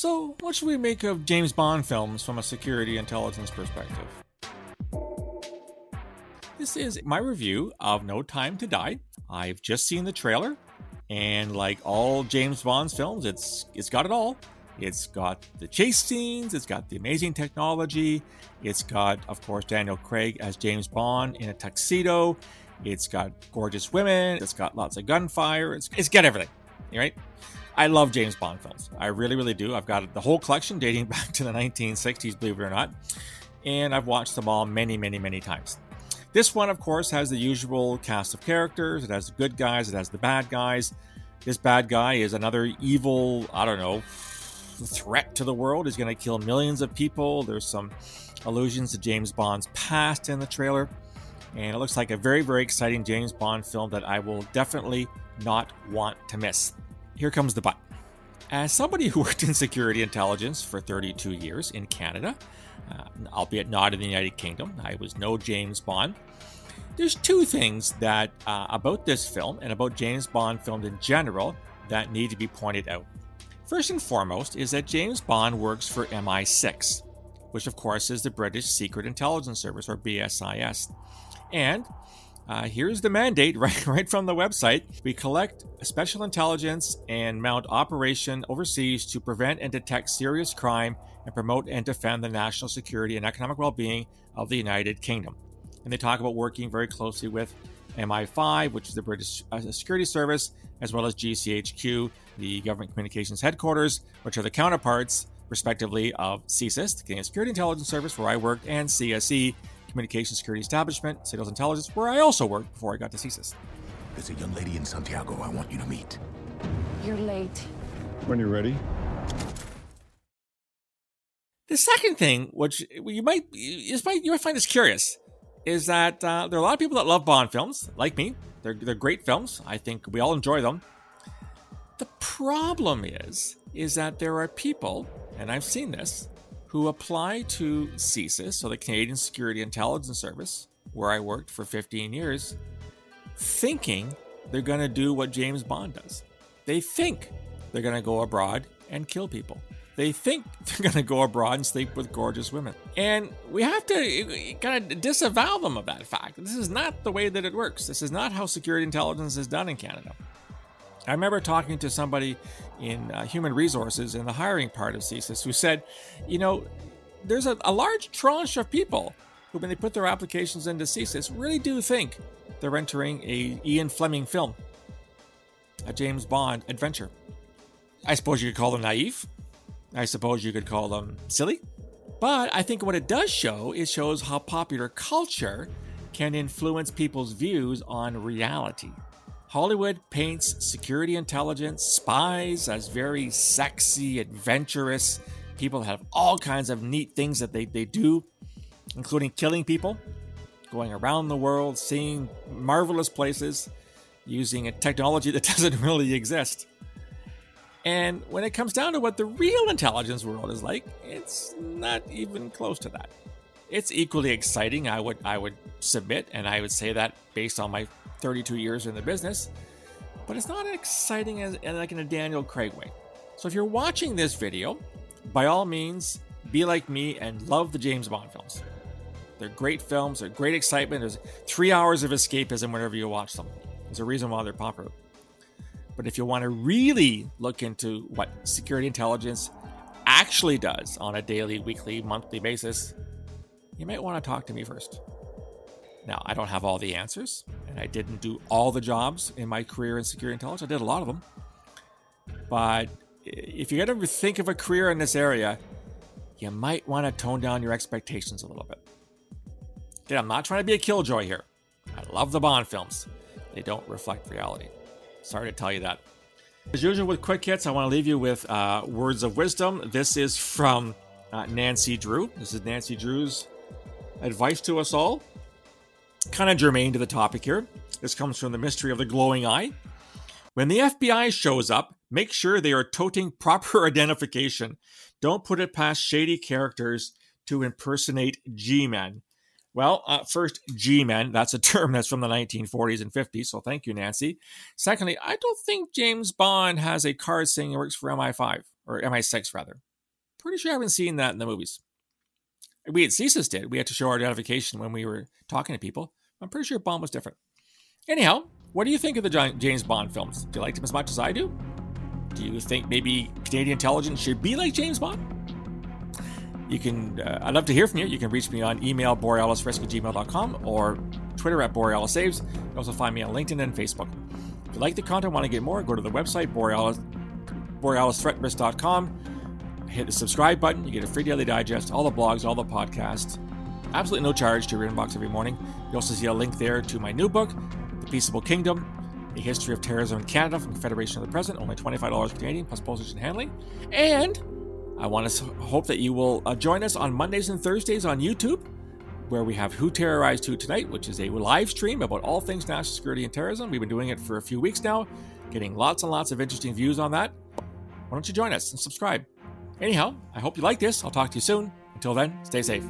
So, what should we make of James Bond films from a security intelligence perspective? This is my review of No Time to Die. I've just seen the trailer, and like all James Bond's films, it's it's got it all. It's got the chase scenes, it's got the amazing technology, it's got, of course, Daniel Craig as James Bond in a tuxedo, it's got gorgeous women, it's got lots of gunfire, it's, it's got everything, right? I love James Bond films. I really, really do. I've got the whole collection dating back to the 1960s, believe it or not. And I've watched them all many, many, many times. This one, of course, has the usual cast of characters. It has the good guys, it has the bad guys. This bad guy is another evil, I don't know, threat to the world. He's going to kill millions of people. There's some allusions to James Bond's past in the trailer. And it looks like a very, very exciting James Bond film that I will definitely not want to miss. Here comes the but. As somebody who worked in security intelligence for 32 years in Canada, uh, albeit not in the United Kingdom, I was no James Bond. There's two things that uh, about this film and about James Bond films in general that need to be pointed out. First and foremost is that James Bond works for MI6, which of course is the British Secret Intelligence Service or BSIS. And uh, here's the mandate right, right from the website. We collect special intelligence and mount operation overseas to prevent and detect serious crime and promote and defend the national security and economic well being of the United Kingdom. And they talk about working very closely with MI5, which is the British uh, Security Service, as well as GCHQ, the Government Communications Headquarters, which are the counterparts, respectively, of CSIS, the Canadian Security Intelligence Service, where I worked, and CSE, Communications Security Establishment, Signals Intelligence, where I also worked before I got to CSIS. There's a young lady in Santiago I want you to meet. You're late. When you're ready. The second thing, which you might you might you might find this curious, is that uh, there are a lot of people that love Bond films, like me. They're they're great films. I think we all enjoy them. The problem is, is that there are people, and I've seen this, who apply to CSIS, so the Canadian Security Intelligence Service, where I worked for 15 years, thinking they're going to do what James Bond does. They think they're going to go abroad and kill people. They think they're going to go abroad and sleep with gorgeous women. And we have to kind of disavow them of that fact. This is not the way that it works. This is not how security intelligence is done in Canada. I remember talking to somebody in uh, human resources in the hiring part of CSIS who said, you know, there's a, a large tranche of people who, when they put their applications into CSIS, really do think they're entering a Ian Fleming film, a James Bond adventure. I suppose you could call them naive. I suppose you could call them silly. But I think what it does show is shows how popular culture can influence people's views on reality. Hollywood paints security intelligence spies as very sexy, adventurous. People have all kinds of neat things that they, they do, including killing people, going around the world, seeing marvelous places, using a technology that doesn't really exist. And when it comes down to what the real intelligence world is like, it's not even close to that. It's equally exciting, I would I would submit, and I would say that based on my 32 years in the business, but it's not as exciting as like in a Daniel Craig way. So if you're watching this video, by all means, be like me and love the James Bond films. They're great films, they're great excitement. There's three hours of escapism whenever you watch them. There's a reason why they're popular. But if you want to really look into what security intelligence actually does on a daily, weekly, monthly basis, you might want to talk to me first. Now, I don't have all the answers, and I didn't do all the jobs in my career in security intelligence. I did a lot of them. But if you're going to think of a career in this area, you might want to tone down your expectations a little bit. Okay, I'm not trying to be a killjoy here. I love the Bond films. They don't reflect reality. Sorry to tell you that. As usual with quick hits, I want to leave you with uh, words of wisdom. This is from uh, Nancy Drew. This is Nancy Drew's advice to us all kind of germane to the topic here. This comes from the mystery of the glowing eye. When the FBI shows up, make sure they are toting proper identification. Don't put it past shady characters to impersonate G men. Well, uh, first, G men, that's a term that's from the 1940s and 50s, so thank you, Nancy. Secondly, I don't think James Bond has a card saying he works for MI5, or MI6 rather. Pretty sure I haven't seen that in the movies. We at CSIS did. We had to show our identification when we were talking to people. I'm pretty sure Bond was different. Anyhow, what do you think of the James Bond films? Do you like them as much as I do? Do you think maybe Canadian intelligence should be like James Bond? You can, uh, I'd love to hear from you. You can reach me on email, borealisrisk@gmail.com or Twitter at borealisaves. You can also find me on LinkedIn and Facebook. If you like the content, want to get more, go to the website, borealis, borealisthreatrisk.com. Hit the subscribe button. You get a free daily digest, all the blogs, all the podcasts. Absolutely no charge to your inbox every morning. You also see a link there to my new book, The Peaceable Kingdom, A History of Terrorism in Canada from Confederation of the Present, only $25 Canadian plus postage and handling. And I want to hope that you will uh, join us on Mondays and Thursdays on YouTube, where we have Who Terrorized Who Tonight, which is a live stream about all things national security and terrorism. We've been doing it for a few weeks now, getting lots and lots of interesting views on that. Why don't you join us and subscribe? Anyhow, I hope you like this. I'll talk to you soon. Until then, stay safe.